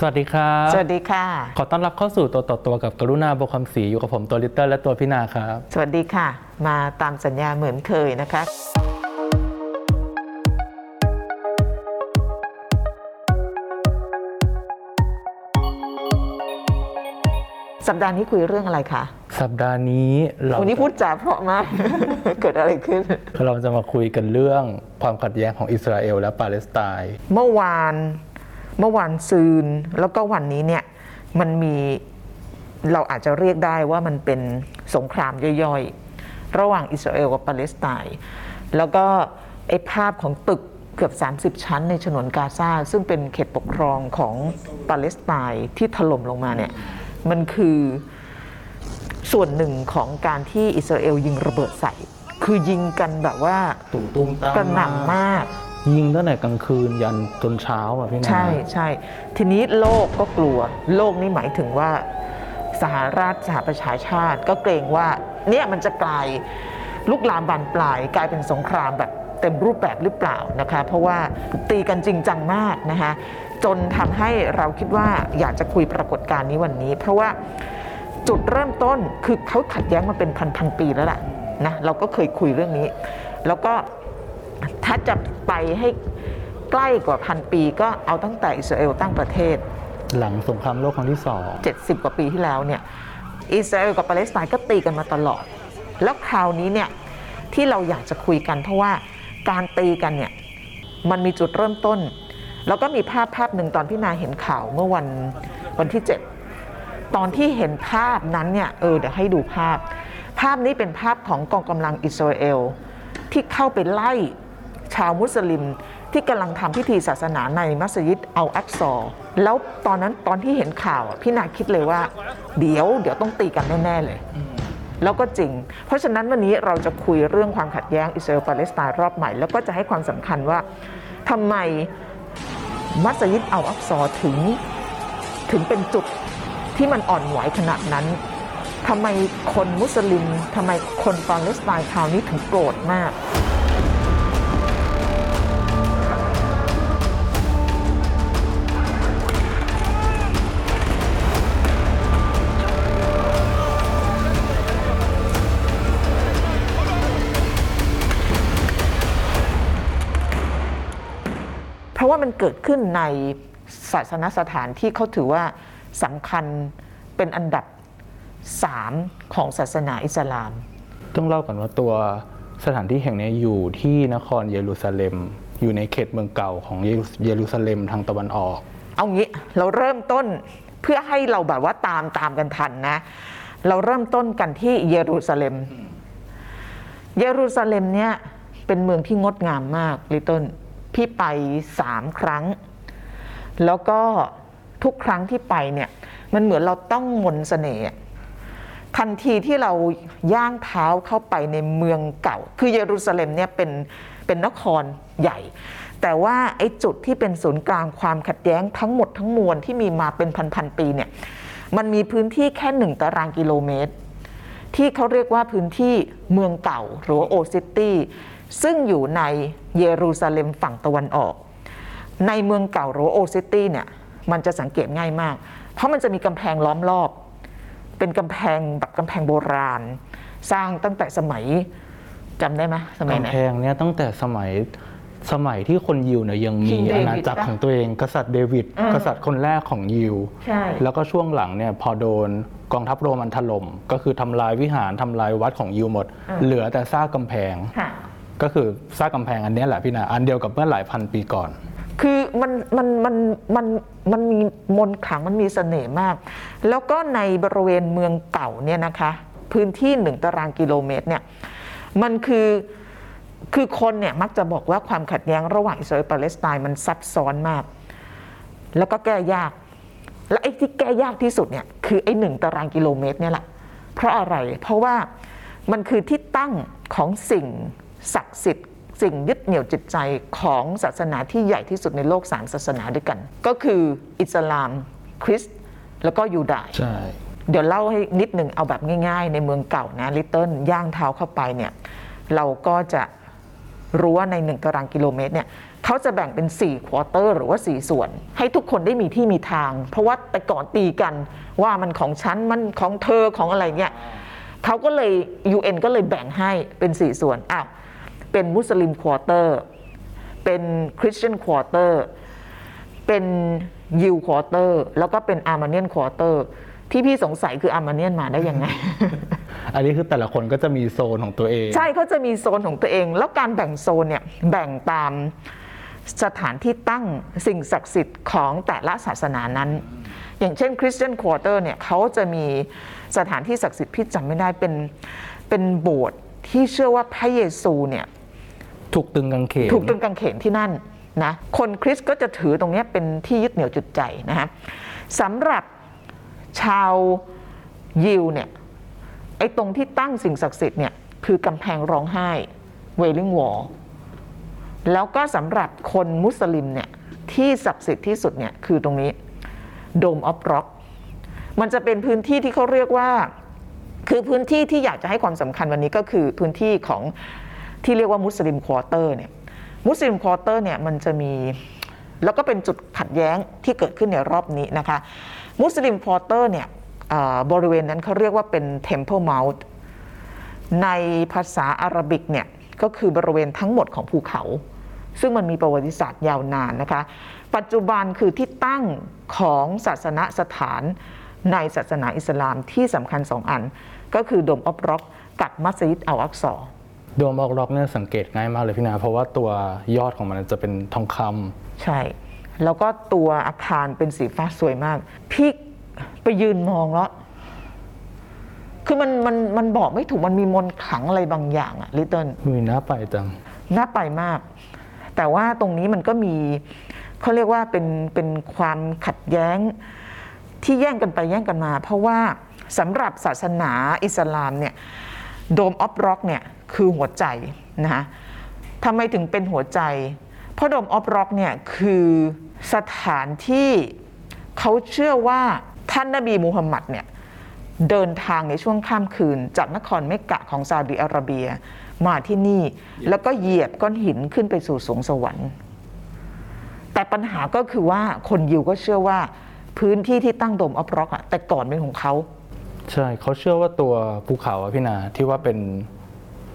สวัสดีครับ สวัสดีค่ะ ขอต้อนรับเข้าสู่ตัวต่อตัวกับกรุณาบวคำศรีอยู่กับผมตัวลิตเติ้ลและตัวพี่นาครับ สวัสดีค่ะ มาตามสัญญาเหมือนเคยนะคะ สัปดาห์นี้คุยเรื่องอะไรคะสัปดาห์นี้เราวันนี้พูดจาเพราะมาก เกิดอะไรขึ้น เราจะมาคุยกันเรื่องความขัดแย้งของอิสราเอลและปาเลสไตน์เมื่อวาน เมื่อวานซืนแล้วก็วันนี้เนี่ยมันมีเราอาจจะเรียกได้ว่ามันเป็นสงครามย่อยๆ ระหว่างอิสราเอลกับปาเลสไตน์แล้วก็ไอ้ภาพของตึกเกือบ 30 ชั้นในฉนวนกาซาซึ่งเป็นเขตปกครองของปาเลสไตน์ที่ถล่มลงมาเนี่ยมันคือส่วนหนึ่งของการที่อิสราเอลยิงระเบิดใส่ คือยิงกันแบบว่าตุ่มตุ้มตามกระหน่ำมาก ยิงตั้งแต่กลางคืนยันจนเช้าอะพี่นาใช่ใช่ทีนี้โลกก็กลัว โลกนี่หมายถึงว่าสหราชสหประชาชาติก็เกรงว่าเนี่ยมันจะกลายลุกลามบานปลายกลายเป็นสงครามแบบเต็มรูปแบบหรือเปล่านะคะ เพราะว่าตีกันจริงจังมากนะคะจนทำให้เราคิดว่าอยากจะคุยปรากฏการณ์นี้วันนี้ เพราะว่าจุดเริ่มต้นคือเขาขัดแย้งมาเป็นพันพันปีแล้วล่ะนะเราก็เคยคุยเรื่องนี้ แล้วก็ ถ้าจะไปให้ใกล้กว่าพันปีก็เอาตั้งแต่อิสราเอลตั้งประเทศ หลังสงครามโลกครั้งที่สอง70 กว่าปีที่แล้วเนี่ยอิสราเอลกับปาเลสไตน์ก็ตีกันมาตลอด แล้วคราวนี้เนี่ยที่เราอยากจะคุยกันเพราะว่าการตีกันเนี่ยมันมีจุดเริ่มต้น แล้วก็มีภาพภาพหนึ่งตอนพี่นาเห็นข่าวเมื่อวันวันที่ 7 ตอนที่เห็นภาพนั้นเนี่ยเออเดี๋ยวให้ดูภาพ ภาพนี้เป็นภาพของกองกำลังอิสราเอลที่เข้าไปไล่ ชาวมุสลิมที่กำลังทำพิธีศาสนาในมัสยิดอัลอักซอร์แล้วตอนนั้นตอนที่เห็นข่าวพี่นาคิดเลยว่า เดี๋ยวเดี๋ยวต้องตีกันแน่ๆเลย แล้วก็จริง เพราะฉะนั้นวันนี้เราจะคุยเรื่องความขัดแย้งอิสราเอลปาเลสไตน์รอบใหม่ แล้วก็จะให้ความสำคัญว่าทำไมมัสยิดอัลอักซอร์ถึงถึงเป็นจุดที่มันอ่อนไหวขนาดนั้นทำไมคนมุสลิมทำไมคนปาเลสไตน์คราวนี้ถึงโกรธมาก ว่ามันเกิดขึ้นในศาสนสถานที่เขาถือว่าสำคัญเป็นอันดับสามของศาสนาอิสลาม ต้องเล่าก่อนว่าตัวสถานที่แห่งนี้อยู่ที่นครเยรูซาเล็ม อยู่ในเขตเมืองเก่าของเยรูเยรูซาเล็มทางตะวันออก เอางี้เราเริ่มต้นเพื่อให้เราแบบว่าตามตามกันทันนะ เราเริ่มต้นกันที่เยรูซาเล็ม เยรูซาเล็มเนี่ยเป็นเมืองที่งดงามมากลิตเติ้ลพี่ไปสามครั้ง แล้วก็ทุกครั้งที่ไปเนี่ยมันเหมือนเราต้องมนต์เสน่ห์ทันทีที่เราย่างเท้าเข้าไปในเมืองเก่า คือเยรูซาเล็มเนี่ยเป็นเป็นนครใหญ่ แต่ว่าไอ้จุดที่เป็นศูนย์กลางความขัดแย้งทั้งหมดทั้งมวลที่มีมาเป็นพันๆปีเนี่ยมันมีพื้นที่แค่หนึ่งตารางกิโลเมตร ที่เขาเรียกว่าพื้นที่เมืองเก่าหรือ Old City ซึ่งอยู่ในเยรูซาเล็มฝั่งตะวันออก ในเมืองเก่าหรือว่า Old City เนี่ยมันจะสังเกตง่ายมาก เพราะมันจะมีกำแพงล้อมรอบ เป็นกำแพงแบบกำแพงโบราณ สร้างตั้งแต่สมัยจำได้ไหมสมัยไหนกำแพงเนี่ยตั้งแต่สมัยสมัยที่คนยิวเนี่ยยังมี King David อาณาจักรปะของตัวเอง กษัตริย์เดวิดอืมกษัตริย์คนแรกของยิวใช่แล้วก็ช่วงหลังเนี่ยพอโดนกองทัพโรมันถล่มก็คือทำลายวิหารทำลายวัดของยิวหมด เหลือแต่ซากกำแพงค่ะ ก็คือซากกำแพงอันนี้แหละพี่นาอันเดียวกับเมื่อหลายพันปีก่อน คือมันมันมันมันมันมีมนต์ขลังมันมีเสน่ห์มาก แล้วก็ในบริเวณเมืองเก่าเนี่ยนะคะ พื้นที่หนึ่งตารางกิโลเมตรเนี่ยมันคือคือคนเนี่ยมักจะบอกว่าความขัดแย้งระหว่างอิสราเอลปาเลสไตน์มันซับซ้อนมาก แล้วก็แก้ยาก และไอ้ที่แก้ยากที่สุดเนี่ยคือไอ้หนึ่งตารางกิโลเมตรเนี่ยแหละเพราะอะไรเพราะว่ามันคือที่ตั้งของสิ่ง ศักดิ์สิทธิ์สิ่งยึดเหนี่ยวจิตใจของศาสนาที่ใหญ่ที่สุดในโลกสามศาสนาด้วยกัน ก็คืออิสลาม คริสต์แล้วก็ยูดาห์ใช่เดี๋ยวเล่าให้นิดหนึ่งเอาแบบง่าย ๆ ในเมืองเก่านะลิตเติ้ลย่างเท้าเข้าไปเนี่ยเราก็จะรู้ว่าในหนึ่งตารางกิโลเมตรเนี่ยเขาจะแบ่งเป็น4 quarter หรือว่า 4 ส่วน ให้ทุกคนได้มีที่มีทาง เพราะว่าแต่ก่อนตีกันว่ามันของฉันมันของเธอของอะไรเงี้ยเขาก็เลย UN ก็เลยแบ่งให้เป็น 4 ส่วนอ้าว เป็น Muslim Quarter เป็น Christian Quarter เป็นยิว Quarter แล้วก็เป็น Armenian Quarter ที่พี่สงสัยคืออาร์มาเนียนมาได้ยังไง อันนี้คือแต่ละคนก็จะมีโซนของตัวเอง ใช่เขาจะมีโซนของตัวเอง แล้วการแบ่งโซนเนี่ยแบ่งตามสถานที่ตั้งสิ่งศักดิ์สิทธิ์ของแต่ละศาสนานั้น อย่างเช่นคริสเตียนควอเตอร์เนี่ยเขาจะมีสถานที่ศักดิ์สิทธิ์พี่จำไม่ได้เป็นเป็นโบสถ์ที่เชื่อว่าพระเยซูเนี่ย ถูกตึงกางเขนถูกตึงกางเขนที่นั่นนะคนคริสต์ก็จะถือตรงนี้เป็นที่ยึดเหนี่ยวจุดใจนะฮะสำหรับชาวยิวเนี่ยไอ้ตรงที่ตั้งสิ่งศักดิ์สิทธิ์เนี่ยคือกำแพงร้องไห้ Wailing Wall แล้วก็สำหรับคนมุสลิมเนี่ยที่ศักดิ์สิทธิ์ที่สุดเนี่ยคือตรงนี้ Dome of Rock มันจะเป็นพื้นที่ที่เขาเรียกว่า คือพื้นที่ที่อยากจะให้ความสำคัญวันนี้ก็คือพื้นที่ของ ที่เรียกว่า Muslim Quarter เนี่ย Muslim Quarter เนี่ยมันจะมีแล้วก็เป็นจุดขัดแย้งที่เกิดขึ้นในรอบนี้นะคะ Muslim Quarter เนี่ยบริเวณนั้นเขาเรียกว่าเป็น Temple Mount ในภาษา Arabic เนี่ยก็คือบริเวณทั้งหมดของภูเขา ซึ่งมันมีประวัติศาสตร์ยาวนานนะคะ ปัจจุบันคือที่ตั้งของศาสนสถานในศาสนาอิสลามที่สำคัญสองอัน ก็คือ Dome of Rock กับมัสยิดอัลอักซอ Dome of Rock เนี่ยสังเกตง่ายมากเลยพี่นา เพราะว่าตัวยอดของมันจะเป็นทองคำใช่ แล้วก็ตัวอาคารเป็นสีฟ้าสวยมาก พี่ไปยืนมองแล้ว คือมันมันมันบอกไม่ถูกมันมีมนต์ขลังอะไรบางอย่างอะลิตเติ้ลมีน่าไปจังน่าไปมาก แต่ว่าตรงนี้มันก็มีเขาเรียกว่าเป็นเป็นความขัดแย้งที่แย่งกันไปแย่งกันมา เพราะว่าสำหรับศาสนาอิสลามเนี่ยDome of Rock เนี่ย คือหัวใจนะคะทำไมถึงเป็นหัวใจ เพราะ Dome of Rock เนี่ยคือสถานที่เขาเชื่อว่าท่านนบีมูฮัมหมัดเนี่ยเดินทางในช่วงข้ามคืน จากนครเมกกะของซาอุดิอาระเบียมาที่นี่ แล้วก็เหยียบก้อนหินขึ้นไปสู่สรวงสวรรค์ แต่ปัญหาก็คือว่าคนยิวก็เชื่อว่าพื้นที่ที่ตั้ง Dome of Rock อะแต่ก่อนเป็นของเขา ใช่เขาเชื่อว่าตัวภูเขาอะพี่นาที่ว่าเป็น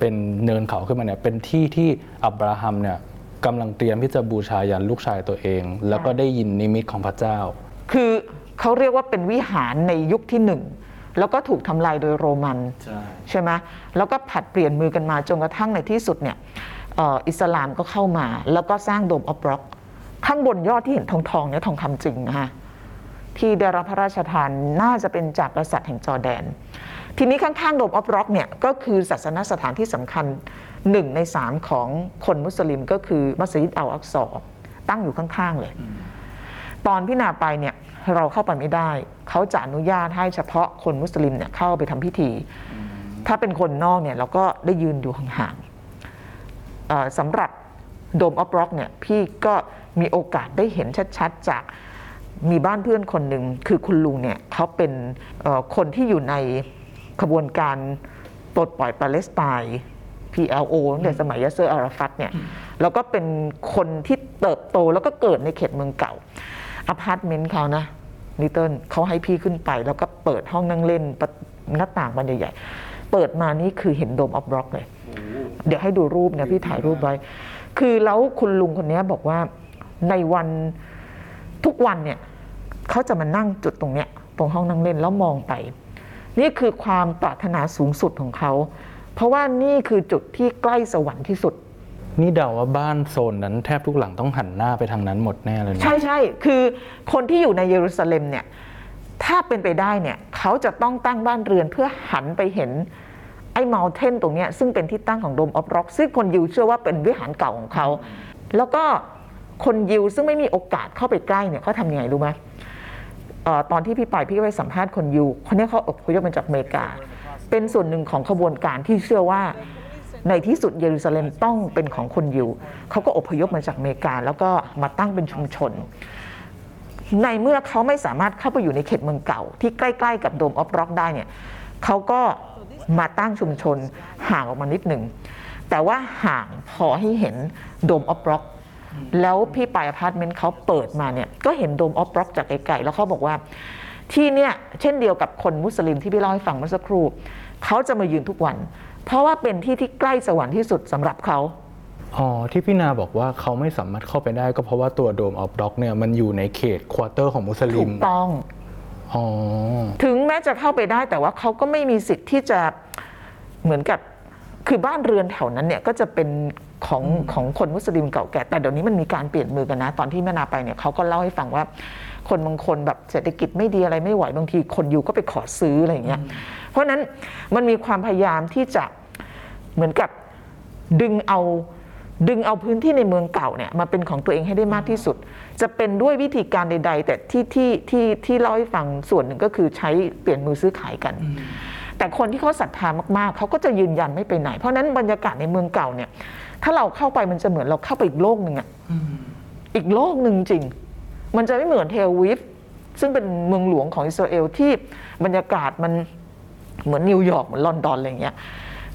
เป็นเนินเขาขึ้นมาเนี่ยเป็นที่ที่อับราฮัมเนี่ยกำลังเตรียมที่จะบูชายัญลูกชายตัวเอง แล้วก็ได้ยินนิมิตของพระเจ้า คือเขาเรียกว่าเป็นวิหารในยุคที่หนึ่งแล้วก็ถูกทำลายโดยโรมันใช่ใช่ไหมแล้วก็ผลัดเปลี่ยนมือกันมาจนกระทั่งในที่สุดเนี่ยเอ่ออิสลามก็เข้ามา แล้วก็สร้าง Dome of Rock ข้างบนยอดที่เห็นทองทองๆเนี่ยทองคำจริงนะฮะที่ได้รับพระราชทานน่าจะเป็นจากกษัตริย์แห่งจอร์แดน ทีนี้ข้างๆ Dome of Rock เนี่ยก็คือศาสนสถานที่สำคัญหนึ่งในสามของคนมุสลิมก็คือมัสยิดอัลอักซอตั้งอยู่ข้างๆเลย ตอนพี่นาไปเนี่ยเราเข้าไปไม่ได้ เขาจะอนุญาตให้เฉพาะคนมุสลิมเนี่ยเข้าไปทำพิธี ถ้าเป็นคนนอกเนี่ยเราก็ได้ยืนอยู่ห่างๆสำหรับ Dome of Rock เนี่ยพี่ก็มีโอกาสได้เห็นชัดๆจากมีบ้านเพื่อนคนหนึ่งคือคุณลุงเนี่ยเขาเป็นคนที่อยู่ใน ขบวนการปลดปล่อยปาเลสไตน์ PLO ตั้งแต่สมัยยาเซอร์อาราฟัตเนี่ยแล้วก็เป็นคนที่เติบโตแล้วก็เกิดในเขตเมืองเก่าอพาร์ตเมนต์เขานะนิเติลเขาให้พี่ขึ้นไป แล้วก็เปิดห้องนั่งเล่นประหน้าต่างบานใหญ่ๆเปิดมานี่คือเห็น Dome of Rock เลย เดี๋ยวให้ดูรูปเนี่ยพี่ถ่ายรูปไว้ คือแล้วคุณลุงคนนี้บอกว่าในวันทุกวันเนี่ยเขาจะมานั่งจุดตรงเนี้ยตรงห้องนั่งเล่นแล้วมองไป นี่คือความปรารถนาสูงสุดของเขา เพราะว่านี่คือจุดที่ใกล้สวรรค์ที่สุด นี่เดาว่าบ้านโซนนั้นแทบทุกหลังต้องหันหน้าไปทางนั้นหมดแน่เลยนะใช่ใช่คือคนที่อยู่ในเยรูซาเล็มเนี่ยถ้าเป็นไปได้เนี่ยเขาจะต้องตั้งบ้านเรือนเพื่อหันไปเห็นไอ้ mountain ตรงเนี้ยซึ่งเป็นที่ตั้งของ Dome of Rock ซึ่งคนยิวเชื่อว่าเป็นวิหารเก่าของเขา แล้วก็คนยิวซึ่งไม่มีโอกาสเข้าไปใกล้เนี่ยเขาทำยังไงรู้ไหมเอ่อ ตอนที่พี่ไปพี่ก็ไปสัมภาษณ์คนยิวคนนี้เขาอพยพมาจากอเมริกา เป็นส่วนหนึ่งของขบวนการที่เชื่อว่าในที่สุดเยรูซาเล็มต้องเป็นของคนยิวเขาก็อพยพมาจากอเมริกา แล้วก็มาตั้งเป็นชุมชน ในเมื่อเขาไม่สามารถเข้าไปอยู่ในเขตเมืองเก่า ที่ใกล้ ๆ กับ Dome of Rock ได้เนี่ยเขาก็มาตั้งชุมชนห่างออกมานิดหนึ่งแต่ว่าห่างพอให้เห็น Dome of Rock แล้วพี่ไปอพาร์ตเมนต์เขาเปิดมาเนี่ยก็เห็น Dome of Rock จากไกลๆแล้วเขาบอกว่าที่เนี่ยเช่นเดียวกับคนมุสลิมที่พี่เล่าให้ฟังเมื่อสักครู่เขาจะมายืนทุกวัน เพราะว่าเป็นที่ที่ใกล้สวรรค์ที่สุดสำหรับเขาอ๋อที่พี่นาบอกว่าเขาไม่สามารถเข้าไปได้ก็เพราะว่าตัว Dome of Rock เนี่ยมันอยู่ในเขต quarter ของมุสลิม ถูกต้องอ๋อถึงแม้จะเข้าไปได้แต่ว่าเขาก็ไม่มีสิทธิ์ที่จะเหมือนกับคือบ้านเรือนแถวนั้นเนี่ยก็จะเป็น ของของคนมุสลิมเก่าแก่ แต่เดี๋ยวนี้มันมีการเปลี่ยนมือกันนะ ตอนที่แม่นาไปเนี่ยเขาก็เล่าให้ฟังว่า คนบางคนแบบเศรษฐกิจไม่ดีอะไรไม่ไหวบางที คนอยู่ก็ไปขอซื้ออะไรอย่างเงี้ยเพราะฉะนั้นมันมีความพยายามที่จะเหมือนกับดึงเอาดึงเอาพื้นที่ในเมืองเก่าเนี่ยมาเป็นของตัวเองให้ได้มากที่สุด จะเป็นด้วยวิธีการใด ๆ แต่ที่ที่ที่ที่เล่าให้ฟังส่วนหนึ่งก็คือใช้เปลี่ยนมือซื้อขายกัน แต่คนที่เขาศรัทธามากๆ เขาก็จะยืนยันไม่ไปไหน เพราะฉะนั้นบรรยากาศในเมืองเก่าเนี่ย ถ้าเราเข้าไปมันจะเหมือนเราเข้าไปอีกโลกหนึ่งอะอีกโลกหนึ่งจริง มันจะไม่เหมือนเทลวิฟซึ่งเป็นเมืองหลวงของอิสราเอลที่บรรยากาศมันเหมือนนิวยอร์กเหมือนลอนดอนอะไรอย่างเงี้ย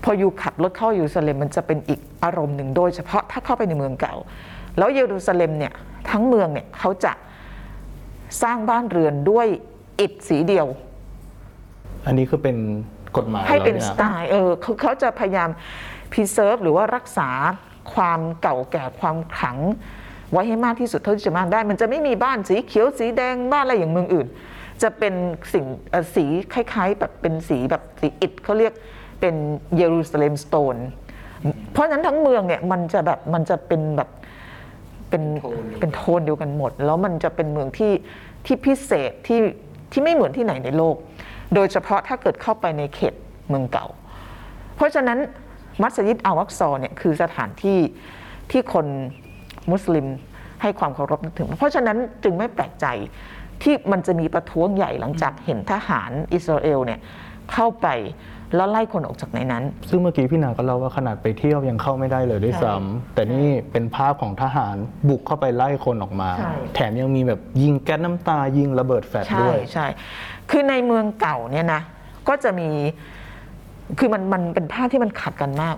พออยู่ขับรถเข้าเยรูซาเล็มมันจะเป็นอีกอารมณ์หนึ่งโดยเฉพาะถ้าเข้าไปในเมืองเก่า แล้วเยรูซาเล็มเนี่ยทั้งเมืองเนี่ยเขาจะสร้างบ้านเรือนด้วยอิฐสีเดียว อันนี้คือเป็นกฎหมายให้เป็นหรอสพี่ไตนาล์เออเขาเขาจะพยายาม preserve หรือว่ารักษาความเก่าแก่ความขลัง ไว้ให้มากที่สุดเท่าที่จะมากได้ มันจะไม่มีบ้านสีเขียวสีแดงบ้านอะไรอย่างเมืองอื่น จะเป็นสิ่งเอ่อสีคล้ายๆแบบเป็นสีแบบสีอิฐเขาเรียกเป็นเยรูซาเล็มสโตนเพราะฉะนั้นทั้งเมืองเนี่ยมันจะแบบมันจะเป็นแบบเป็นเป็นโทนเดียวกันหมด แล้วมันจะเป็นเมืองที่ที่พิเศษที่ที่ไม่เหมือนที่ไหนในโลก โดยเฉพาะถ้าเกิดเข้าไปในเขตเมืองเก่า เพราะฉะนั้น มัสยิดอัลวักซอเนี่ยคือสถานที่ที่คนมุสลิมให้ความเคารพนับถือเพราะฉะนั้นจึงไม่แปลกใจที่มันจะมีประท้วงใหญ่หลังจากเห็นทหารอิสราเอลเนี่ยเข้าไปแล้วไล่คนออกจากในนั้น ซึ่งเมื่อกี้พี่นาก็เล่าว่าขนาดไปเที่ยวยังเข้าไม่ได้เลยด้วยซ้ำแต่นี่เป็นภาพของทหารบุกเข้าไปไล่คนออกมาใช่แถมยังมีแบบยิงแก๊สน้ำตายิงระเบิดแฟลชใช่ด้วย ใช่ คือในเมืองเก่าเนี่ยนะก็จะมี คือมันมันเป็นภาพที่มันขัดกันมาก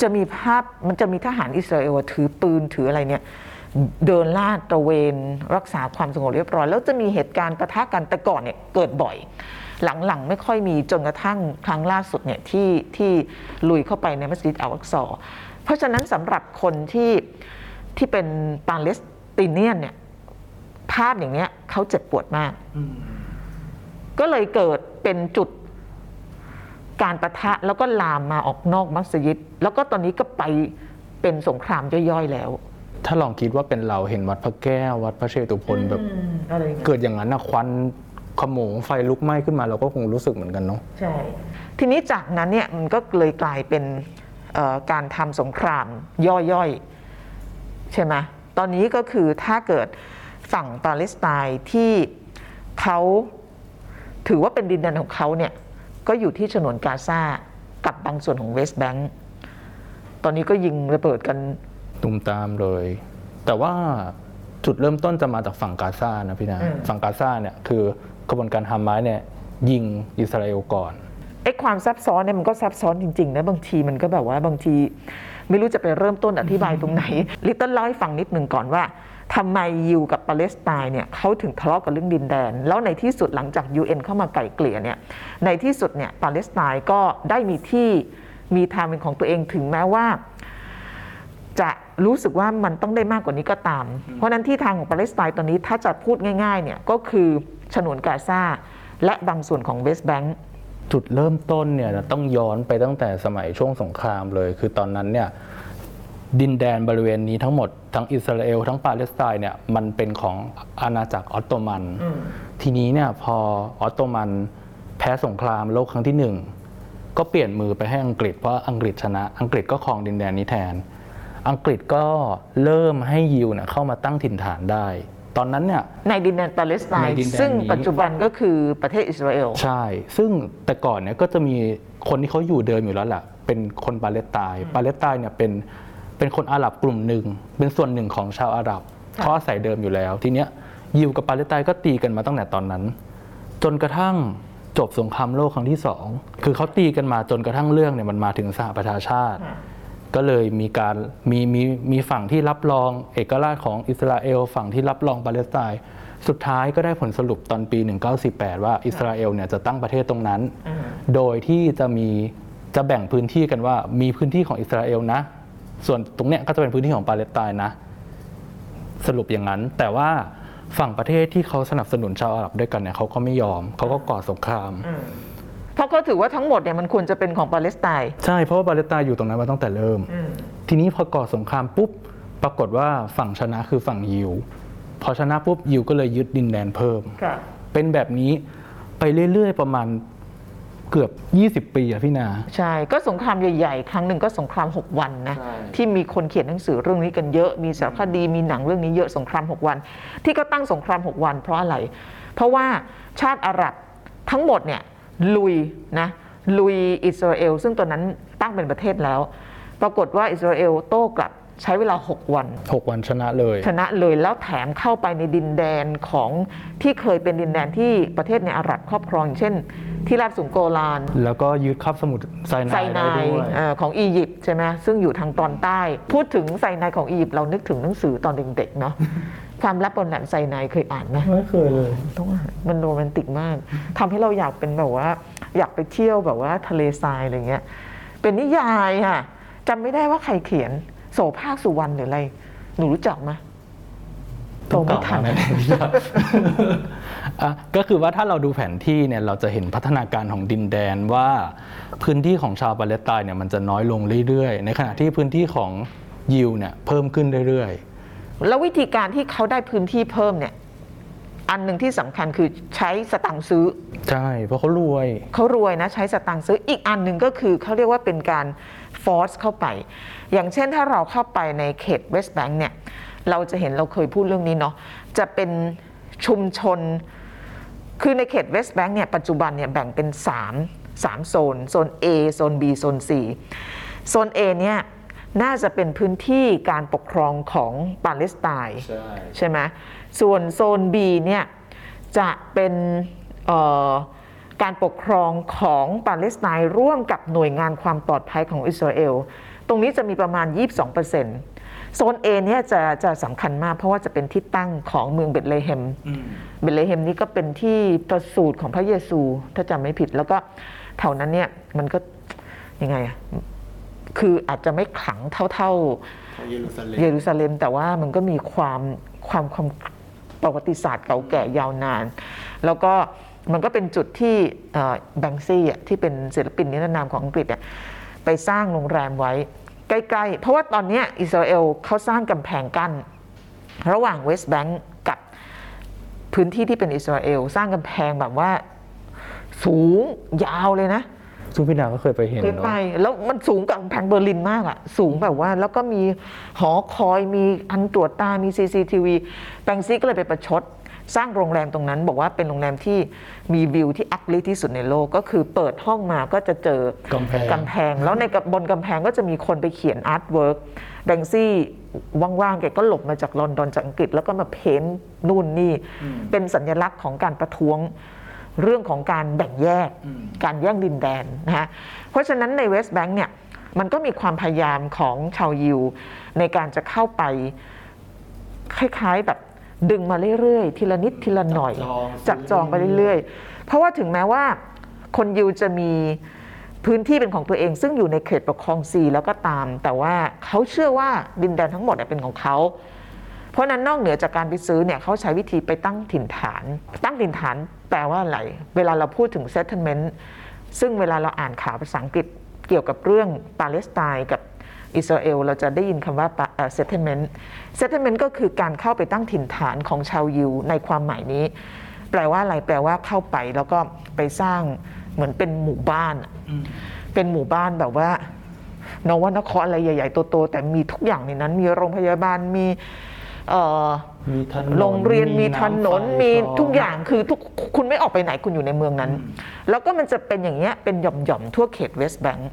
จะมีภาพมันจะมีทหารอิสราเอลถือปืนถืออะไรเนี่ยเดินลาดตระเวนรักษาความสงบเรียบร้อย แล้วจะมีเหตุการณ์ปะทะกันแต่ก่อนเนี่ยเกิดบ่อย หลังๆ ไม่ค่อยมีจนกระทั่งครั้งล่าสุดเนี่ยที่ที่ลุยเข้าไปในมัสยิดอัลอักซอเพราะฉะนั้นสำหรับคนที่ที่เป็นปาเลสไติเนียนเนี่ยภาพอย่างเนี้ยเขาเจ็บปวดมาก ก็เลยเกิดเป็นจุด การประทะแล้วก็ลามมาออกนอกมัสยิด แล้วก็ตอนนี้ก็ไปเป็นสงครามย่อยๆแล้ว ถ้าลองคิดว่าเป็นเราเห็นวัดพระแก้ว วัดพระเชตุพนแบบอะไรเกิดอย่างนั้นนะควันขโมงไฟลุกไหม้ขึ้นมาเราก็คงรู้สึกเหมือนกันเนาะใช่ทีนี้จากนั้นเนี่ยมันก็เลยกลายเป็นเอ่อการทำสงครามย่อยๆใช่ไหมตอนนี้ก็คือถ้าเกิดฝั่งปาเลสไตน์ที่เขาถือว่าเป็นดินแดนของเขาเนี่ย ก็อยู่ที่ฉนวนกาซากับบางส่วนของเวสต์แบงก์ตอนนี้ก็ยิงระเบิดกันตุมตามเลย แต่ว่าจุดเริ่มต้นจะมาจากฝั่งกาซานะพี่นะอืมฝั่งกาซาเนี่ยคือกระบวนการฮามาสเนี่ยยิงอิสราเอลก่อนไอ้ความซับซ้อนเนี่ยมันก็ซับซ้อนจริงๆนะบางทีมันก็แบบว่าบางที ไม่รู้จะไปเริ่มต้นอธิบายตรงไหน ลิตเติ้ลเล่าให้ฟังนิดหนึ่งก่อนว่า ทำไมยิวกับปาเลสไตน์เนี่ยเขาถึงทะเลาะกันเรื่องดินแดน แล้วในที่สุดหลังจาก UN เข้ามาไกล่เกลี่ยเนี่ยในที่สุดเนี่ยปาเลสไตน์ก็ได้มีที่มีทางเป็นของตัวเองถึงแม้ว่า จะรู้สึกว่ามันต้องได้มากกว่านี้ก็ตาม เพราะฉะนั้นที่ทางของปาเลสไตน์ตอนนี้ถ้าจะพูดง่ายๆเนี่ยก็คือฉนวนกาซาและบางส่วนของเวสต์แบงก์จุดเริ่มต้นเนี่ยต้องย้อนไปตั้งแต่สมัยช่วงสงครามเลย คือตอนนั้นเนี่ย ดินแดนบริเวณนี้ทั้งหมดทั้งอิสราเอลทั้งปาเลสไตน์เนี่ยมันเป็นของอาณาจักรออตโตมัน ทีนี้เนี่ยพอออตโตมันแพ้สงครามโลกครั้งที่หนึ่งก็เปลี่ยนมือไปให้อังกฤษเพราะอังกฤษชนะ อังกฤษก็ครองดินแดนนี้แทน อังกฤษก็เริ่มให้ยิวเนี่ยเข้ามาตั้งถิ่นฐานได้ ตอนนั้นเนี่ยในดินแดนปาเลสไตในน์ดินแดนซึ่งนี้ปัจจุบันก็คือประเทศอิสราเอลใช่ ซึ่งแต่ก่อนเนี่ยก็จะมีคนที่เขาอยู่เดิมอยู่แล้วแหละเป็นคนปาเลสไตน์ปาเลสไตน์เนี่ยเป็น เป็นคนอาหรับกลุ่มหนึ่ง เป็นส่วนหนึ่งของชาวอาหรับเขาอาศัยเดิมอยู่แล้ว ทีเนี้ยยิวกับปาเลสไตน์ก็ตีกันมาตั้งแต่ตอนนั้น จนกระทั่งจบสงครามโลกครั้งที่สองคือเขาตีกันมาจนกระทั่งเรื่องเนี่ยมันมาถึงสหประชาชาติ ก็เลยมีการมีมีมีฝั่งที่รับรองเอกราชของอิสราเอล ฝั่งที่รับรองปาเลสไตน์สุดท้ายก็ได้ผลสรุปตอนปี 1948 ว่าอิสราเอลเนี่ยจะตั้งประเทศตรงนั้น โดยที่จะมีจะแบ่งพื้นที่กันว่ามีพื้นที่ของอิสราเอลนะ ส่วนตรงเนี้ยก็จะเป็นพื้นที่ของปาเลสไตน์นะ สรุปอย่างนั้น แต่ว่าฝั่งประเทศที่เขาสนับสนุนชาวอาหรับด้วยกันเนี่ยเขาก็ไม่ยอมเขาก็ก่อสงคราม เพราะเขาถือว่าทั้งหมดเนี่ยมันควรจะเป็นของปาเลสไตน์ใช่เพราะว่าปาเลสไตน์อยู่ตรงนั้นมาตั้งแต่เริ่ม ทีนี้พอก่อสงครามปุ๊บปรากฏว่าฝั่งชนะคือฝั่งยิว พอชนะปุ๊บยิวก็เลยยึดดินแดนเพิ่มค่ะเป็นแบบนี้ไปเรื่อยๆประมาณ เกือบ 20 ปีอะพี่นา ใช่ ก็สงครามใหญ่ๆ ครั้งหนึ่งก็สงคราม 6 วันนะ ใช่ ที่มีคนเขียนหนังสือเรื่องนี้กันเยอะ มีสารคดี มีหนังเรื่องนี้เยอะสงคราม 6 วัน ที่ก็ตั้งสงคราม 6 วัน เพราะอะไร เพราะว่าชาติอาหรับทั้งหมดเนี่ยลุยนะลุยอิสราเอล ซึ่งตอนนั้นตั้งเป็นประเทศแล้ว ปรากฏว่าอิสราเอลโต้กลับใช้เวลา 6 วัน 6 วันชนะเลย ชนะเลยแล้วแถมเข้าไปในดินแดนของที่เคยเป็นดินแดนที่ประเทศในอาหรับครอบครองอย่างเช่น ที่ราบสูงโกลาน แล้วก็ยึดคาบสมุทรไซไซนายได้นายด้วยเอ่อของอียิปต์ใช่ไหมซึ่งอยู่ทางตอนใต้ พูดถึงไซนายของอียิปต์เรานึกถึงหนังสือตอนเด็กๆเนาะ ความลับบนแหลมไซนายเคยอ่านไหมไม่เคยเลย ต้องอ่านมันโรแมนติกมากทำให้เราอยากเป็นแบบว่า อยากไปเที่ยวแบบว่าทะเลทรายอะไรเงี้ย เป็นนิยายค่ะจำไม่ได้ว่าใครเขียน โสภาคสุวรรณหรืออะไร หนูรู้จักไหมโตไม่ทัน ต้องกล่าวว่าแน่ๆอะ ก็คือว่าถ้าเราดูแผนที่เนี่ยเราจะเห็นพัฒนาการของดินแดนว่าพื้นที่ของชาวปาเลสไตน์เนี่ยมันจะน้อยลงเรื่อยๆ ในขณะที่พื้นที่ของยิวเนี่ยเพิ่มขึ้นเรื่อยแล้ววิธีการที่เขาได้พื้นที่เพิ่มเนี่ยอันหนึ่งที่สำคัญคือใช้สตังค์ซื้อๆใช่ เพราะเขารวยเขารวยนะใช้สตังค์ซื้ออีกอันหนึ่งก็คือเขาเรียกว่าเป็นการฟอร์สเข้าไป อย่างเช่นถ้าเราเข้าไปในเขตเวสต์แบงค์เนี่ยเราจะเห็นเราเคยพูดเรื่องนี้เนาะจะเป็นชุมชน คือในเขตเวสต์แบงค์เนี่ยปัจจุบันเนี่ยแบ่งเป็น 3 3 โซน โซน A โซน B โซน C โซน A เนี่ยน่าจะเป็นพื้นที่การปกครองของปาเลสไตน์ใช่ใช่ไหมส่วนโซน B เนี่ยจะเป็นเอ่อการปกครองของปาเลสไตน์ร่วมกับหน่วยงานความปลอดภัยของอิสราเอล ตรงนี้จะมีประมาณ 22% โซน A เนี่ยจะจะสำคัญมาก เพราะว่าจะเป็นที่ตั้งของเมืองเบธเลเฮม เบธเลเฮมนี่ก็เป็นที่ประสูติของพระเยซู ถ้าจำไม่ผิด แล้วก็แถวนั้นเนี่ยมันก็ยังไงอะคืออาจจะไม่ขลังเท่าๆเยรูซาเล็มเยรูซาเล็มแต่ว่ามันก็มีความความความประวัติศาสตร์เก่าแก่ยาวนาน แล้วก็มันก็เป็นจุดที่แบงซี่อะที่เป็นศิลปินนิรนามของอังกฤษอะไปสร้างโรงแรมไว้ ใกล้ๆ เพราะว่าตอนเนี้ยอิสราเอลเขาสร้างกำแพงกั้นระหว่างเวสต์แบงก์กับพื้นที่ที่เป็นอิสราเอลสร้างกำแพงแบบว่าสูงยาวเลยนะซึ่งพี่นาก็เคยไปเห็นเคยเนาะไปแล้วมันสูงกว่ากำแพงเบอร์ลินมากอะสูงแบบว่า แล้วก็มีหอคอยมีอันตรวจตามี CCTV Banksy ก็เลยไปประชด สร้างโรงแรมตรงนั้นบอกว่าเป็นโรงแรมที่มีวิวที่ ugly ที่สุดในโลกก็คือเปิดห้องมาก็จะเจอกำแพงกำแพง แล้วในกับบนกำแพงก็จะมีคนไปเขียน artwork Banksy ว่างๆแกก็หลบมาจากลอนดอนจากอังกฤษ แล้วก็มา paint นู่นนี่ เป็นสัญลักษณ์ของการประท้วงเรื่องของการแบ่งแยกการแย่งดินแดนนะฮะเพราะฉะนั้นในเวสต์แบงค์เนี่ยมันก็มีความพยายามของชาวยิวในการจะเข้าไปคล้ายๆแบบ ดึงมาเรื่อยๆ ทีละนิดทีละหน่อย จับจองไปเรื่อยๆ เพราะว่าถึงแม้ว่าคนยิวจะมีพื้นที่เป็นของตัวเอง ซึ่งอยู่ในเขตปกครองซีแล้วก็ตาม แต่ว่าเขาเชื่อว่าดินแดนทั้งหมดเป็นของเขาเพราะฉะนั้นนอกเหนือจากการไปซื้อเนี่ยเขาใช้วิธีไปตั้งถิ่นฐาน ตั้งถิ่นฐานแปลว่าอะไร เวลาเราพูดถึง settlement ซึ่งเวลาเราอ่านข่าวภาษาอังกฤษเกี่ยวกับเรื่องปาเลสไตน์กับ อิสราเอลเราจะได้ยินคำว่าปะเอ่อ settlement settlement ก็คือการเข้าไปตั้งถิ่นฐานของชาวยิวในความหมายนี้ แปลว่าอะไรแปลว่าเข้าไปแล้วก็ไปสร้างเหมือนเป็นหมู่บ้านอะเป็นหมู่บ้านแบบว่านวนครอะไรใหญ่ ๆ โตๆแต่มีทุกอย่างในนั้น มีโรงพยาบาลมีเอ่อมีถนนโรงเรียนมีถนนำไฟมีคลองทุกอย่างคือทุกคุณไม่ออกไปไหนคุณอยู่ในเมืองนั้น แล้วก็มันจะเป็นอย่างเงี้ยเป็นหย่อมๆทั่วเขตเวสต์แบงค์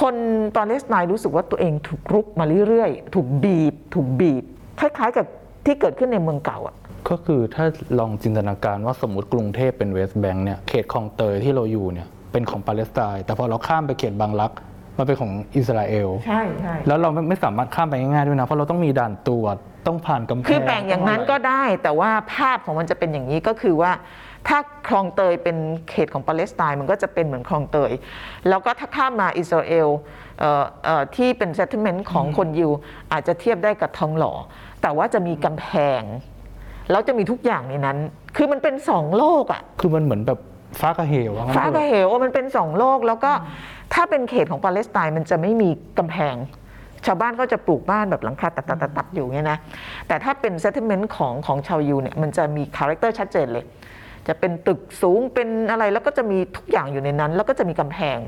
คนปาเลสไตน์รู้สึกว่าตัวเองถูกรุกมาเรื่อยๆ ถูกบีบ ถูกบีบ คล้ายๆกับที่เกิดขึ้นในเมืองเก่าอะก็คือถ้าลองจินตนาการว่าสมมติกรุงเทพเป็นเวสต์แบงค์เนี่ยเขตคลองเตยที่เราอยู่เนี่ยเป็นของปาเลสไตน์แต่พอเราข้ามไปเขตบางรักมันเป็นของอิสราเอลใช่ใช่แล้วเราไม่ไม่สามารถข้ามไปง่ายๆด้วยนะเพราะเราต้องมีด่านตรวจต้องผ่านกำแพงคือแบ่งอย่างนั้นก็ได้ แต่ว่าภาพของมันจะเป็นอย่างนี้ก็คือว่า ถ้าคลองเตยเป็นเขตของปาเลสไตน์มันก็จะเป็นเหมือนคลองเตย แล้วก็ถ้าข้ามมาอิสราเอลเอ่อเอ่อที่เป็น settlement ของคนยิว อาจจะเทียบได้กับทองหล่อ แต่ว่าจะมีกำแพง แล้วจะมีทุกอย่างในนั้น คือมันเป็นสองโลกอะคือมันเหมือนแบบฟ้ากับเหวว่างั้นฟ้าเถกับอะเหวมันเป็นสองโลก แล้วก็ถ้าเป็นเขตของปาเลสไตน์มันจะไม่มีกำแพงชาวบ้านก็จะปลูกบ้านแบบหลังคาตัดตัดตัดตัดอยู่เงี้ยนะ แต่ถ้าเป็น settlement ของของชาวยูเนี่ยมันจะมีคาแรคเตอร์ชัดเจนเลย จะเป็นตึกสูงเป็นอะไรแล้วก็จะมีทุกอย่างอยู่ในนั้น แล้วก็จะมีกำแพง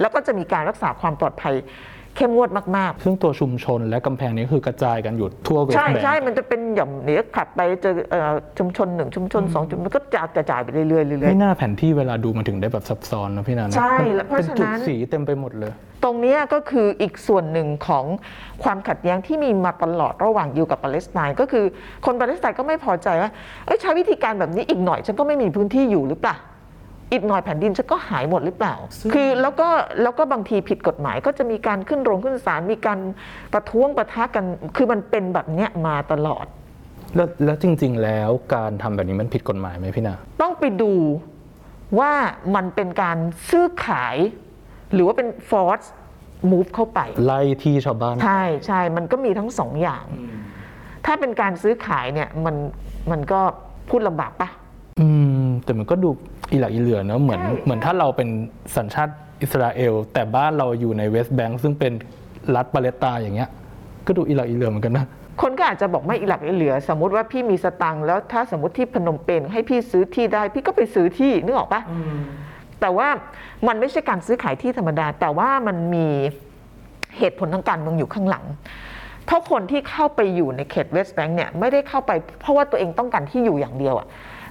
แล้วก็จะมีการรักษาความปลอดภัย เข้มงวดมากๆซึ่งตัวชุมชนและกำแพงนี้คือกระจายกันอยู่ทั่วเวสใช่ต์แบงใช่ค์มันจะเป็นอย่างเดี๋ยวขับไปเจอเอ่อชุมชนหนึ่งชุมชนสองชุมชนมันก็จะกระจายไปเรื่อยๆเรื่อยไม่น่าแผนที่เวลาดูมันถึงได้แบบซับซ้อนนะพี่นันใช่มันแล้วเพราะเป็นฉะจุดนั้นสีเต็มไปหมดเลยๆตรงเนี้ยก็คืออีกส่วนหนึ่งของความขัดแย้งที่มีมาตลอดระหว่างยูกับปาเลสไตน์ก็คือคนปาเลสไตน์ก็ไม่พอใจว่าเอ้ยใช้วิธีการแบบนี้อีกหน่อย ฉันก็ไม่มีพื้นที่อยู่หรือเปล่า อีกหน่อยแผ่นดินฉันก็หายหมดหรือเปล่า คือแล้วก็แล้วก็บางทีผิดกฎหมายก็จะมีการขึ้นโรงขึ้นศาลมีการประท้วงประทะกัน คือมันเป็นแบบเนี้ยมาตลอด แล้วแล้วจริง ๆ แล้วการทำแบบนี้มันผิดกฎหมายไหมพี่นา ต้องไปดูว่ามันเป็นการซื้อขาย หรือว่าเป็น force move เข้าไป ไล่ที่ชาวบ้าน ใช่ใช่มันก็มีทั้งสองอย่าง ถ้าเป็นการซื้อขายเนี่ยมันมันก็พูดลำบากปะอืม แต่มันก็ดูอีหลักอีเหลือเนอะเหมือนใช่เหมือนถ้าเราเป็นสัญชาติอิสราเอล แต่บ้านเราอยู่ในเวสต์แบงค์ซึ่งเป็นรัฐปาเลสไตน์อย่างเงี้ย ก็ดูอีหลักอีเหลือเหมือนกันนะคนก็อาจจะบอกไม่อีหลักอีเหลือ สมมุติว่าพี่มีสตังค์แล้วถ้าสมมติที่พนมเปญให้พี่ซื้อที่ได้ พี่ก็ไปซื้อที่นึกออกปะแต่ว่ามันไม่ใช่การซื้อขายที่ธรรมดา แต่ว่ามันมีเหตุผลทางการเมืองอยู่ข้างหลัง เพราะคนที่เข้าไปอยู่ในเขตเวสต์แบงค์เนี่ยไม่ได้เข้าไปเพราะว่าตัวเองต้องการที่อยู่อย่างเดียวอะ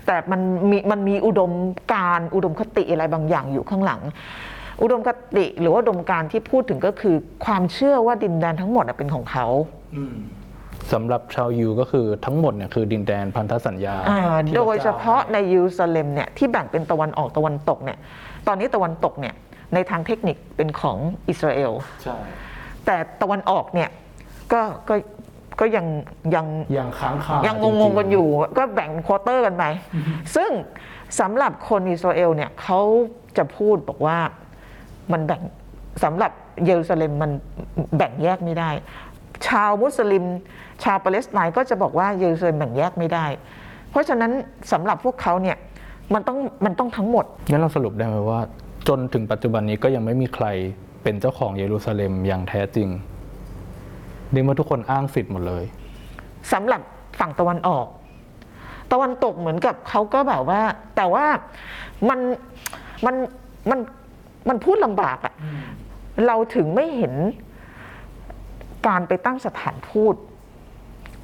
แต่มันมีมันมีอุดมการณ์อุดมคติอะไรบางอย่างอยู่ข้างหลัง อุดมคติหรือว่าอุดมการณ์ที่พูดถึงก็คือ ความเชื่อว่าดินแดนทั้งหมดอะเป็นของเขาสำหรับชาวยูก็คือทั้งหมดเนี่ยคือดินแดนพันธสัญญาอ่าที่โดยพรเฉพาะในเยรูซาเล็มเนี่ยที่แบ่งเป็นตะวันออกตะวันตกเนี่ย ตอนนี้ตะวันตกเนี่ยในทางเทคนิคเป็นของอิสราเอลใช่แต่ตะวันออกเนี่ยก็ก็ ก็ยังยังยังค้างคายังจริงงๆกันอยู่ ก็แบ่งควอเตอร์กันไป ซึ่งสำหรับคนอิสราเอลเนี่ยเขาจะพูดบอกว่ามันแบ่งสำหรับเยรูซาเล็มมันแบ่งแยกไม่ได้ ชาวมุสลิม ชาวปาเลสไตน์ก็จะบอกว่าเยรูซาเล็มแบ่งแยกไม่ได้ เพราะฉะนั้นสำหรับพวกเขาเนี่ยมันต้องมันต้องทั้งหมด งั้นเราสรุปได้ไหมว่า จนถึงปัจจุบันนี้ก็ยังไม่มีใครเป็นเจ้าของเยรูซาเล็มอย่างแท้จริง นี่เมื่อทุกคนอ้างสิทธิ์หมดเลยสำหรับฝั่งตะวันออก ตะวันตกเหมือนกับเขาก็แบบว่า แต่ว่ามันมันมันมันพูดลำบากอะเราถึงไม่เห็นการไปตั้งสถานทูต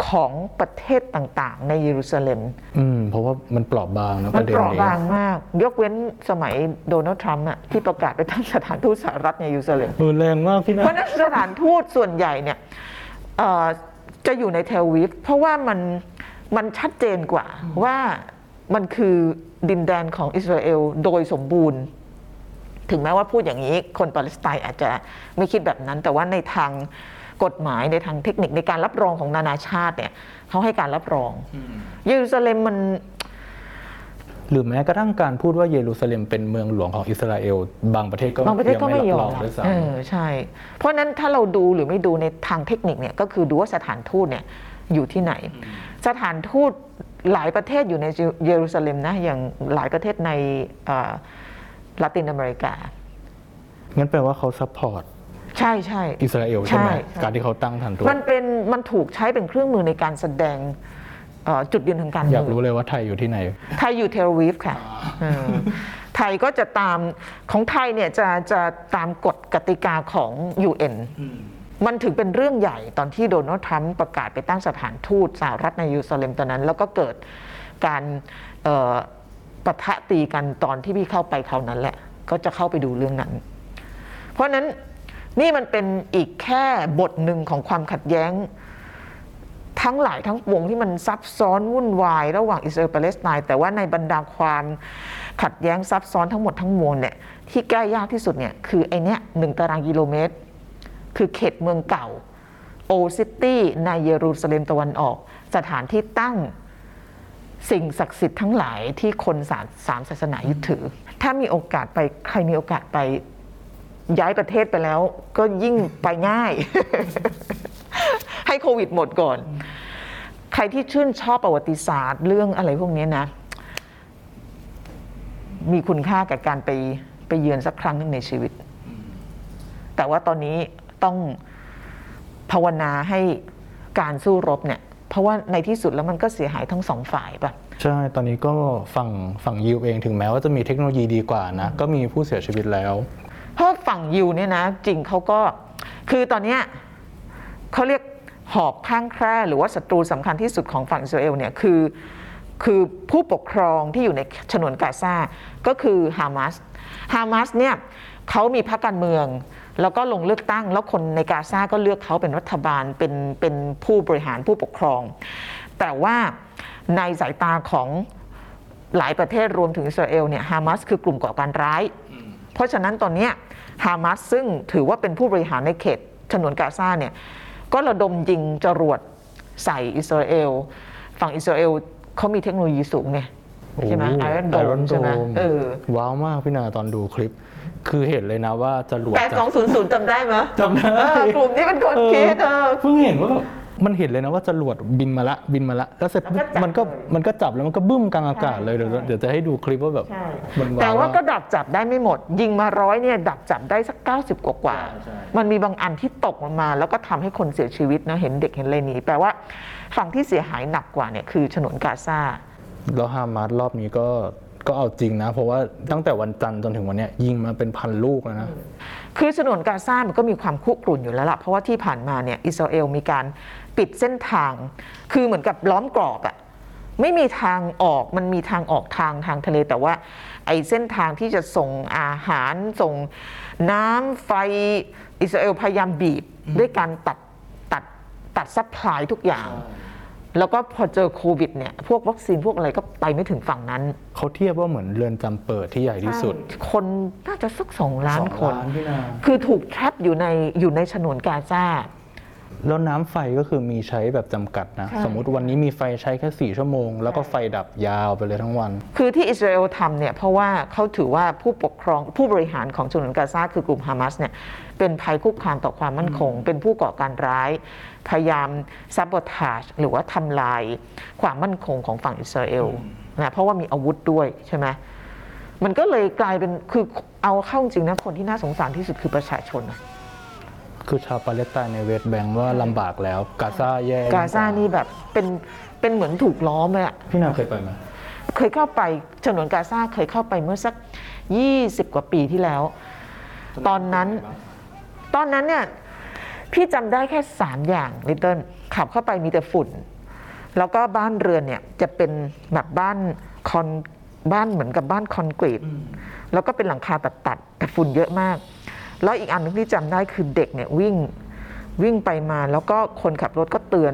ของประเทศต่างๆ ในเยรูซาเล็ม อืม เพราะว่ามันเปราะบางนะปมันระเด็นเปราะนี้บางมาก ยกเว้นสมัยโดนัลด์ทรัมป์อะที่ประกาศไปตั้งสถานทูตสหรัฐในเยรูซาเล็มเออแรงมากพี่นะเพราะฉะนั้นสถานทูตส่วนใหญ่เนี่ยเอ่อ จะอยู่ในเทลวิฟเพราะว่ามันมันชัดเจนกว่าว่ามันคือดินแดนของอิสราเอลโดยสมบูรณ์ ถึงแม้ว่าพูดอย่างนี้คนปาเลสไตน์อาจจะไม่คิดแบบนั้น แต่ว่าในทางกฎหมายในทางเทคนิคในการรับรองของนานาชาติเนี่ยเขาให้การรับรองเยรูซาเล็มมัน หรือแม้กระทั่งการพูดว่าเยรูซาเล็มเป็นเมืองหลวงของอิสราเอล บางประเทศก็บางประเทศก็ไม่ยอรับมรองด้วยเอซ้ำอใช่ เพราะฉะนั้นถ้าเราดูหรือไม่ดูในทางเทคนิคเนี่ยก็คือดูว่าสถานทูตเนี่ยอยู่ที่ไหน สถานทูตหลายประเทศอยู่ในเยรูซาเล็มนะอย่างหลายประเทศในลาตินอเมริกา งั้นแปลว่าเขา supportใช่ใช่อิสราเอลใช่ไหมใช่ใช่การที่เขาตั้งสถานทูตมันเป็นมันถูกใช้เป็นเครื่องมือในการแสดงเอ่อ จุดยืนทางการอยากเมืรู้องเลยว่าไทยอยู่ที่ไหน ไทยอยู่เทลอาวีฟค่ะเออไทยก็จะตามของไทยเนี่ยจะจะตามกฎกติกาของ UN มันถึงเป็นเรื่องใหญ่ตอนที่โดนัลด์ทรัมป์ประกาศไปตั้งสถานทูตสหรัฐในเยรูซาเล็มตอนนั้น แล้วก็เกิดการเอ่อปะทะตีกันตอนที่พี่เข้าไปคราวนั้นแหละ ก็จะเข้าไปดูเรื่องนั้น เพราะฉะนั้นนี่มันเป็นอีกแค่บทหนึ่งของความขัดแย้ง ทั้งหลายทั้งปวงที่มันซับซ้อนวุ่นวาย ระหว่างอิสราเอลปาเลสไตน์แต่ว่าในบรรดาความขัดแย้งซับซ้อนทั้งหมดทั้งมวลเนี่ยที่แก้ยากที่สุดเนี่ยคือไอ้เนี้ยหนึ่งตารางกิโลเมตร คือเขตเมืองเก่า Old City ในเยรูซาเล็มตะวันออก สถานที่ตั้งสิ่งศักดิ์สิทธิ์ทั้งหลายที่คนสามสามศาสนายึดถือ ถ้ามีโอกาสไปใครมีโอกาสไปย้ายประเทศไปแล้ว ก็ยิ่งไปง่าย ให้โควิดหมดก่อน รที่ชื่นชอบประวัติศาสตร์เรื่องอะไรพวกนี้นะ มีคุณค่ากับการไปไปเยือนสักครั้งหนึ่งในชีวิต แต่ว่าตอนนี้ต้องภาวนาให้การสู้รบเนี่ย เพราะว่าในที่สุดแล้วมันก็เสียหายทั้งสองฝ่ายป่ะใช่ ตอนนี้ก็ฝั่งฝั่งยิวเองถึงแม้ว่าจะมีเทคโนโลยีดีกว่านะ ก็มีผู้เสียชีวิตแล้ว เพราะฝั่งยิวเนี่ยนะ จริงเขาก็คือตอนเนี้ยเขาเรียก หอบข้างแคร่หรือว่าศัตรูสำคัญที่สุดของฝั่งอิสราเอลเนี่ยคือคือผู้ปกครองที่อยู่ในฉนวนกาซาก็คือฮามาสฮามาสเนี่ยเขามีพรรคการเมือง แล้วก็ลงเลือกตั้ง แล้วคนในกาซาก็เลือกเขาเป็นรัฐบาลเป็นเป็นผู้บริหารผู้ปกครอง แต่ว่าในสายตาของหลายประเทศรวมถึงอิสราเอลเนี่ยฮามาสคือกลุ่มก่อการร้าย เพราะฉะนั้นตอนนี้ฮามาสซึ่งถือว่าเป็นผู้บริหารในเขตฉนวนกาซาเนี่ย ก็ระดมยิงจรวดใส่อิสราเอล ฝั่งอิสราเอลเขามีเทคโนโลยีสูงไงใช่ไหมไอรอนโด Iron ใช่ไหม Dome เออว้าวมากพี่นาตอนดูคลิป คือเห็นเลยนะว่าจรวดแปดสองศูนย์ศูนย์จำได้ไหมจำได้เออกลุ่มนี้เป็นคนคิดเออเพิ่งเห็นว่าแบบ มันเห็นเลยนะว่าจรวดบินมาละบินมาละแล้วเสร็จแล้วก็จับมันก็เลยมันก็จับแล้วมันก็บึ้มกลางอากาศเลยเดี๋ยวใช่เดี๋ยวจะให้ดูคลิปว่าแบบใช่ มันแต่ว่าก็มดักจับได้ไม่หมด ยิงมาร้อยเนี่ยดักจับได้สัก 90 กว่ากว่าใช่ใช่มันมีบางอันที่ตกลงมา แล้วก็ทำให้คนเสียชีวิตนะเห็นเด็กเห็นอะไรหนีแปลว่าฝั่งที่เสียหายหนักกว่าเนี่ยคือฉนวนกาซา แล้วฮามาสรอบนี้ก็ก็เอาจริงนะ เพราะว่าตั้งแต่วันจันทร์จนถึงวันเนี้ยยิงมาเป็นพันลูกแล้วนะ คือฉนวนกาซามันก็มีความคุกรุ่นอยู่แล้วล่ะ เพราะว่าที่ผ่านมาเนี่ยอิสราเอลมีการ ปิดเส้นทาง คือเหมือนกับล้อมกรอบอะไม่มีทางออกมันมีทางออกทางทางทะเลแต่ว่าไอ้เส้นทางที่จะส่งอาหารส่งน้ำไฟอิสราเอลพยายามบีบด้วยการตัดตัดตัด supply ทุกอย่าง แล้วก็พอเจอโควิดเนี่ยพวกวัคซีนพวกอะไรก็ไปไม่ถึงฝั่งนั้น เขาเทียบว่าเหมือนเรือนจำเปิดที่ใหญ่ที่สุด คนน่าจะสักสองล้านสองคน ล้านพี่นา คือถูกแทบอยู่ในอยู่ในฉนวนกาซา แล้วน้ำไฟก็คือมีใช้แบบจำกัดนะใช่สมมุติวันนี้มีไฟใช้แค่สี่ชั่วโมง แล้วก็ไฟดับยาวไปเลยทั้งวัน คือที่อิสราเอลทำเนี่ยเพราะว่าเขาถือว่าผู้ปกครองผู้บริหารของฉนวนกาซาคือกลุ่มฮามาสเนี่ยเป็นภัยคุกคามต่อความมั่นคง เป็นผู้ก่อการร้าย พยายามซับบอทาชหรือว่าทำลายความมั่นคงของฝั่งอิสราเอลนะเพราะว่ามีอาวุธด้วยใช่ไหมมันก็เลยกลายเป็นคือเอาเข้าจริงนะคนที่น่าสงสารที่สุดคือประชาชนอะ คือชาวปาเลสไตน์ในเวสต์แบงก์ว่าลำบากแล้ว กาซาแย่กาซานี่แบบเป็นเป็นเหมือนถูกล้อมเลยอะพี่นาเคยไปไหมเคยเข้าไปฉนวนกาซาเคยเข้าไปเมื่อสัก 20 กว่าปีที่แล้ว ตอนนั้น ตอนนั้นเนี่ยพี่จำได้แค่ 3 อย่างลิตเติ้ลขับเข้าไปมีแต่ฝุ่น แล้วก็บ้านเรือนเนี่ยจะเป็นแบบบ้านคอนบ้านเหมือนกับบ้านคอนกรีต แล้วก็เป็นหลังคาตัดๆแต่ฝุ่นเยอะมาก แล้วอีกอันหนึงที่จำได้คือเด็กเนี่ยวิ่งวิ่งไปมาแล้วก็คนขับรถก็เตือน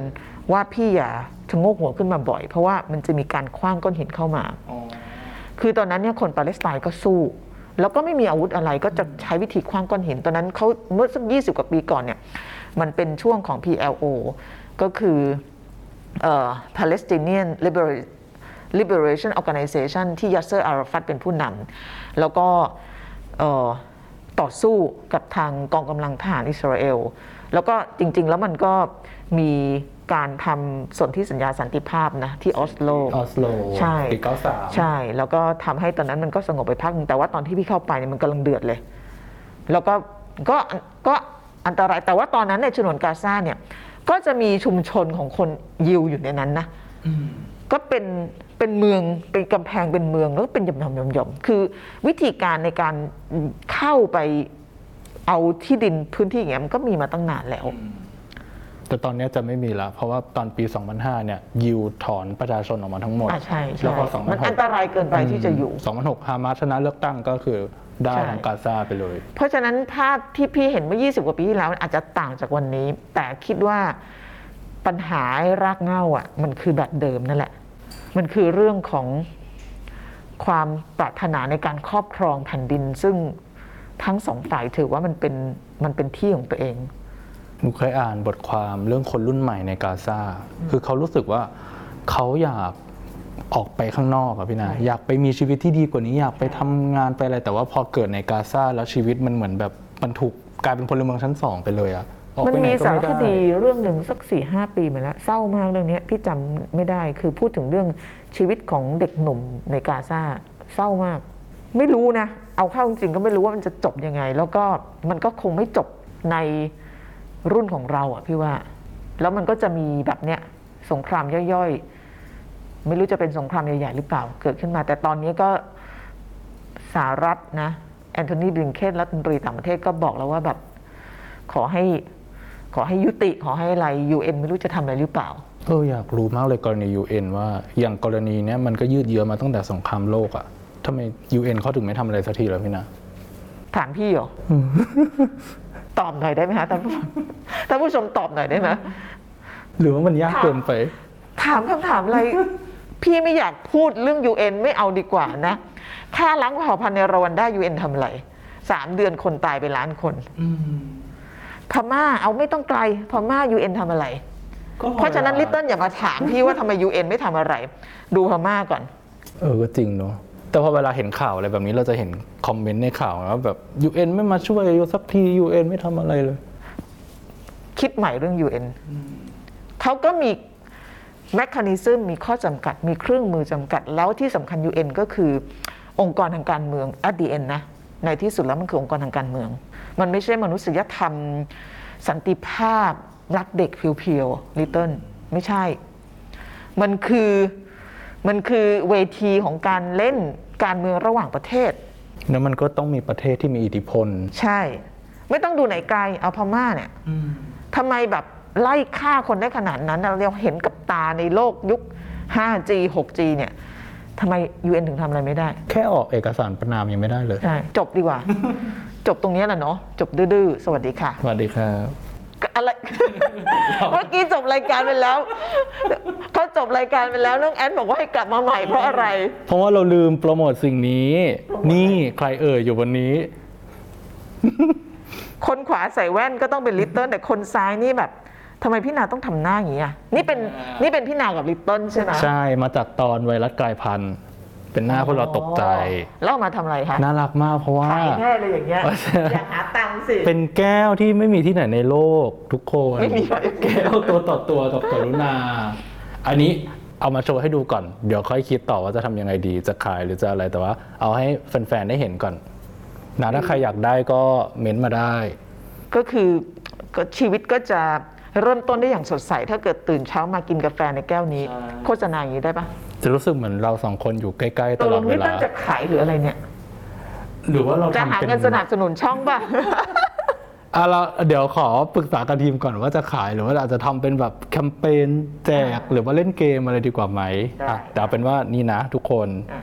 ว่าพี่อย่าชะโงกหัวขึ้นมาบ่อย เพราะว่ามันจะมีการคว้างก้อนหินเข้ามา คือตอนนั้นเนี่ยคนปาเลสไตน์ก็สู้ แล้วก็ไม่มีอาวุธอะไรก็จะใช้วิธีคว้างก้อนหิน ตอนนั้นเขาเมื่อสัก20กว่าปีก่อนเนี่ย มันเป็นช่วงของ PLO ก็คือเอ่อ Palestinian Libera- Liberation Organization ที่ยัสเซอร์อาราฟัตเป็นผู้นำแล้วก็เอ่อ ต่อสู้กับทางกองกำลังทหารอิสราเอล แล้วก็จริง ๆ แล้วมันก็มีการทำสนธิสัญญาสันติภาพนะที่ออสโลออสโลใช่ปีเก้าสามใช่ แล้วก็ทำให้ตอนนั้นมันก็สงบไปพักหนึงแต่ว่าตอนที่พี่เข้าไปเนี่ยมันกำลังเดือดเลย แล้วก็ก็ก็อันตรายแต่ว่าตอนนั้นในฉนวนกาซาเนี่ยก็จะมีชุมชนของคนยิวอยู่ในนั้นนะก็เป็น เป็นเมืองเป็นกำแพงเป็นเมืองแล้วก็เป็นหย่อมๆหย่อมๆคือวิธีการในการเข้าไปเอาที่ดินพื้นที่อย่างเงี้ยมันก็มีมาตั้งนานแล้ว แต่ตอนเนี้ยจะไม่มีละเพราะว่าตอนปี 2005 เนี่ยยิวถอนประชาชนออกมาทั้งหมดอ่าใช่แล้วใช่พอ2006 มันอันตรายเกินไปที่จะอยู่ 2006ฮามาสชนะเลือกตั้งก็คือได้ใช่ทั้งกาซาไปเลย เพราะฉะนั้นภาพที่พี่เห็นเมื่อ 20 กว่าปีที่แล้วอาจจะต่างจากวันนี้ แต่คิดว่าปัญหารากเหง้าอะ มันคือแบบเดิมนั่นแหละ มันคือเรื่องของความปรารถนาในการครอบครองแผ่นดิน ซึ่งทั้งสองฝ่ายถือว่ามันเป็นมันเป็นที่ของตัวเองหนูเคยอ่านบทความเรื่องคนรุ่นใหม่ในกาซาคือเขารู้สึกว่าเขาอยากออกไปข้างนอกอะพี่นาอยากไปมีชีวิตที่ดีกว่านี้อยากไปทำงานไปอะไร แต่ว่าพอเกิดในกาซาแล้วชีวิตมันเหมือนแบบมันถูกกลายเป็นพลเมืองชั้นสองไปเลยอะออก มันไปไหมีก็สารไไคดีเรื่องหนึ่งสักสี่ห้าปีมาแล้วเศร้ามากเรื่องเนี้ยพี่จำไม่ได้คือพูดถึงเรื่องชีวิตของเด็กหนุ่มในกาซาเศร้ามาก ไม่รู้นะ เอาเข้าจริงๆก็ไม่รู้ว่ามันจะจบยังไง แล้วก็มันก็คงไม่จบในรุ่นของเราอะพี่ว่า แล้วมันก็จะมีแบบเนี้ยสงครามย่อยๆ ไม่รู้จะเป็นสงครามใหญ่ๆหรือเปล่าเกิดขึ้นมา แต่ตอนนี้ก็สหรัฐนะแอนโทนีบลิงเคนรัฐมนตรีต่างประเทศก็บอกแล้วว่าแบบขอให้ ขอให้ยุติขอให้อะไร UN ไม่รู้จะทำอะไรหรือเปล่าเอออยากรู้มากเลยกรณี UN ว่าอย่างกรณีเนี้ยมันก็ยืดเยื้อมาตั้งแต่สงครามโลกอะทำไม UN เขาถึงไม่ทำอะไรสักทีแล้วพี่นาถามพี่เหรอ ตอบหน่อยได้ไหมคะท่านผู้ท่านผู้ชมตอบหน่อยได้ไหมหรือว่ามันยากเกินไป ถามคำถามอะไร พี่ไม่อยากพูดเรื่อง UN ไม่เอาดีกว่านะฆ่าล้างเผ่าพันธุ์ในรวันด้า UN ทำอะไรสามเดือนคนตายไปล้านคน พม่าเอาไม่ต้องไกลพม่า UN ทำอะไร เพราะฉะนั้นลิตเติ้ลอย่ามาถามพี่ว่าทำไม UN ไม่ทำอะไร ดูพม่าก่อน เออก็จริงเนาะแต่พอเวลาเห็นข่าวอะไรแบบนี้เราจะเห็นคอมเมนต์ในข่าวนะว่าแบบ UN ไม่มาช่วยสักที UN ไม่ทำอะไรเลย คิดใหม่เรื่อง UN เขาก็มีแมคคานิซึมมีข้อจำกัดมีเครื่องมือจำกัด แล้วที่สำคัญ UN ก็คือองค์กรทางการเมือง at the end นะ ในที่สุดแล้วมันคือองค์กรทางการเมือง มันไม่ใช่มนุษยธรรม สันติภาพ รักเด็กเพียวๆลิตเติ้ลไม่ใช่ มันคือมันคือเวทีของการเล่นการเมืองระหว่างประเทศ แล้วมันก็ต้องมีประเทศที่มีอิทธิพล ใช่ ไม่ต้องดูไหนไกลเอาพม่าเนี่ยทำไมแบบไล่ฆ่าคนได้ขนาดนั้นน่ะเราเห็นกับตาในโลกยุค 5G 6G เนี่ย ทำไม UN ถึงทำอะไรไม่ได้ แค่ออกเอกสารประนามยังไม่ได้เลย ใช่ จบดีกว่า จบตรงนี้แหละเนาะ จบดื้อๆ สวัสดีค่ะ สวัสดีครับ อะไร เมื่อกี้จบรายการไปแล้วพอจบรายการไปแล้วน้องแอนบอกว่าให้กลับมาใหม่เพราะอะไร เพราะว่าเราลืมโปรโมทสิ่งนี้ นี่ใครเอ่ยอยู่วันนี้ คนขวาใส่แว่นก็ต้องเป็นลิตเติ้ลแต่คนซ้ายนี่แบบ ทำไมพี่นาต้องทำหน้าอย่างนี้อะนี่เป็นนี่เป็นพี่นากับลิตเติ้ลใช่ไหมใช่มาจากตอนไวรัสกลายพันธุ์ เป็นหน้าพวกเราตกใจ แล้วเอามาทำอะไรคะน่ารักมากเพราะว่า ขายแน่เลยอย่างเงี้ยอยากหาตังค์สิ เป็นแก้วที่ไม่มีที่ไหนในโลกทุกคนไม่มีแก้วตัวต่อตัวกับกรุณา อันนี้เอามาโชว์ให้ดูก่อน เดี๋ยวค่อยคิดต่อว่าจะทำยังไงดีจะขายหรือจะอะไรแต่ว่า เอาให้แฟนๆได้เห็นก่อนนะถ้าใครอยากได้ก็เม้นต์มาได้ ก็คือก็ชีวิตก็จะ เริ่มต้นได้อย่างสดใส ถ้าเกิดตื่นเช้ามากินกาแฟในแก้วนี้ใช่โฆษณาอย่างนี้ได้ปะจะรู้สึกเหมือนเราสองคนอยู่ใกล้ๆตตกลลอดงเวนี่ลาตั้งจะขายหรืออะไรเนี่ย หรือว่าเราจะทำหาเป็นเงินสนับสนุนช่องป่ะ อะเราเดี๋ยวขอปรึกษากับทีมก่อนว่าจะขายหรือว่าอาจจะทำเป็นแบบแคมเปญแจกหรือว่าเล่นเกมอะไรดีกว่าไหมได้อะแต่เอาเป็นว่านี่นะทุกคน อะ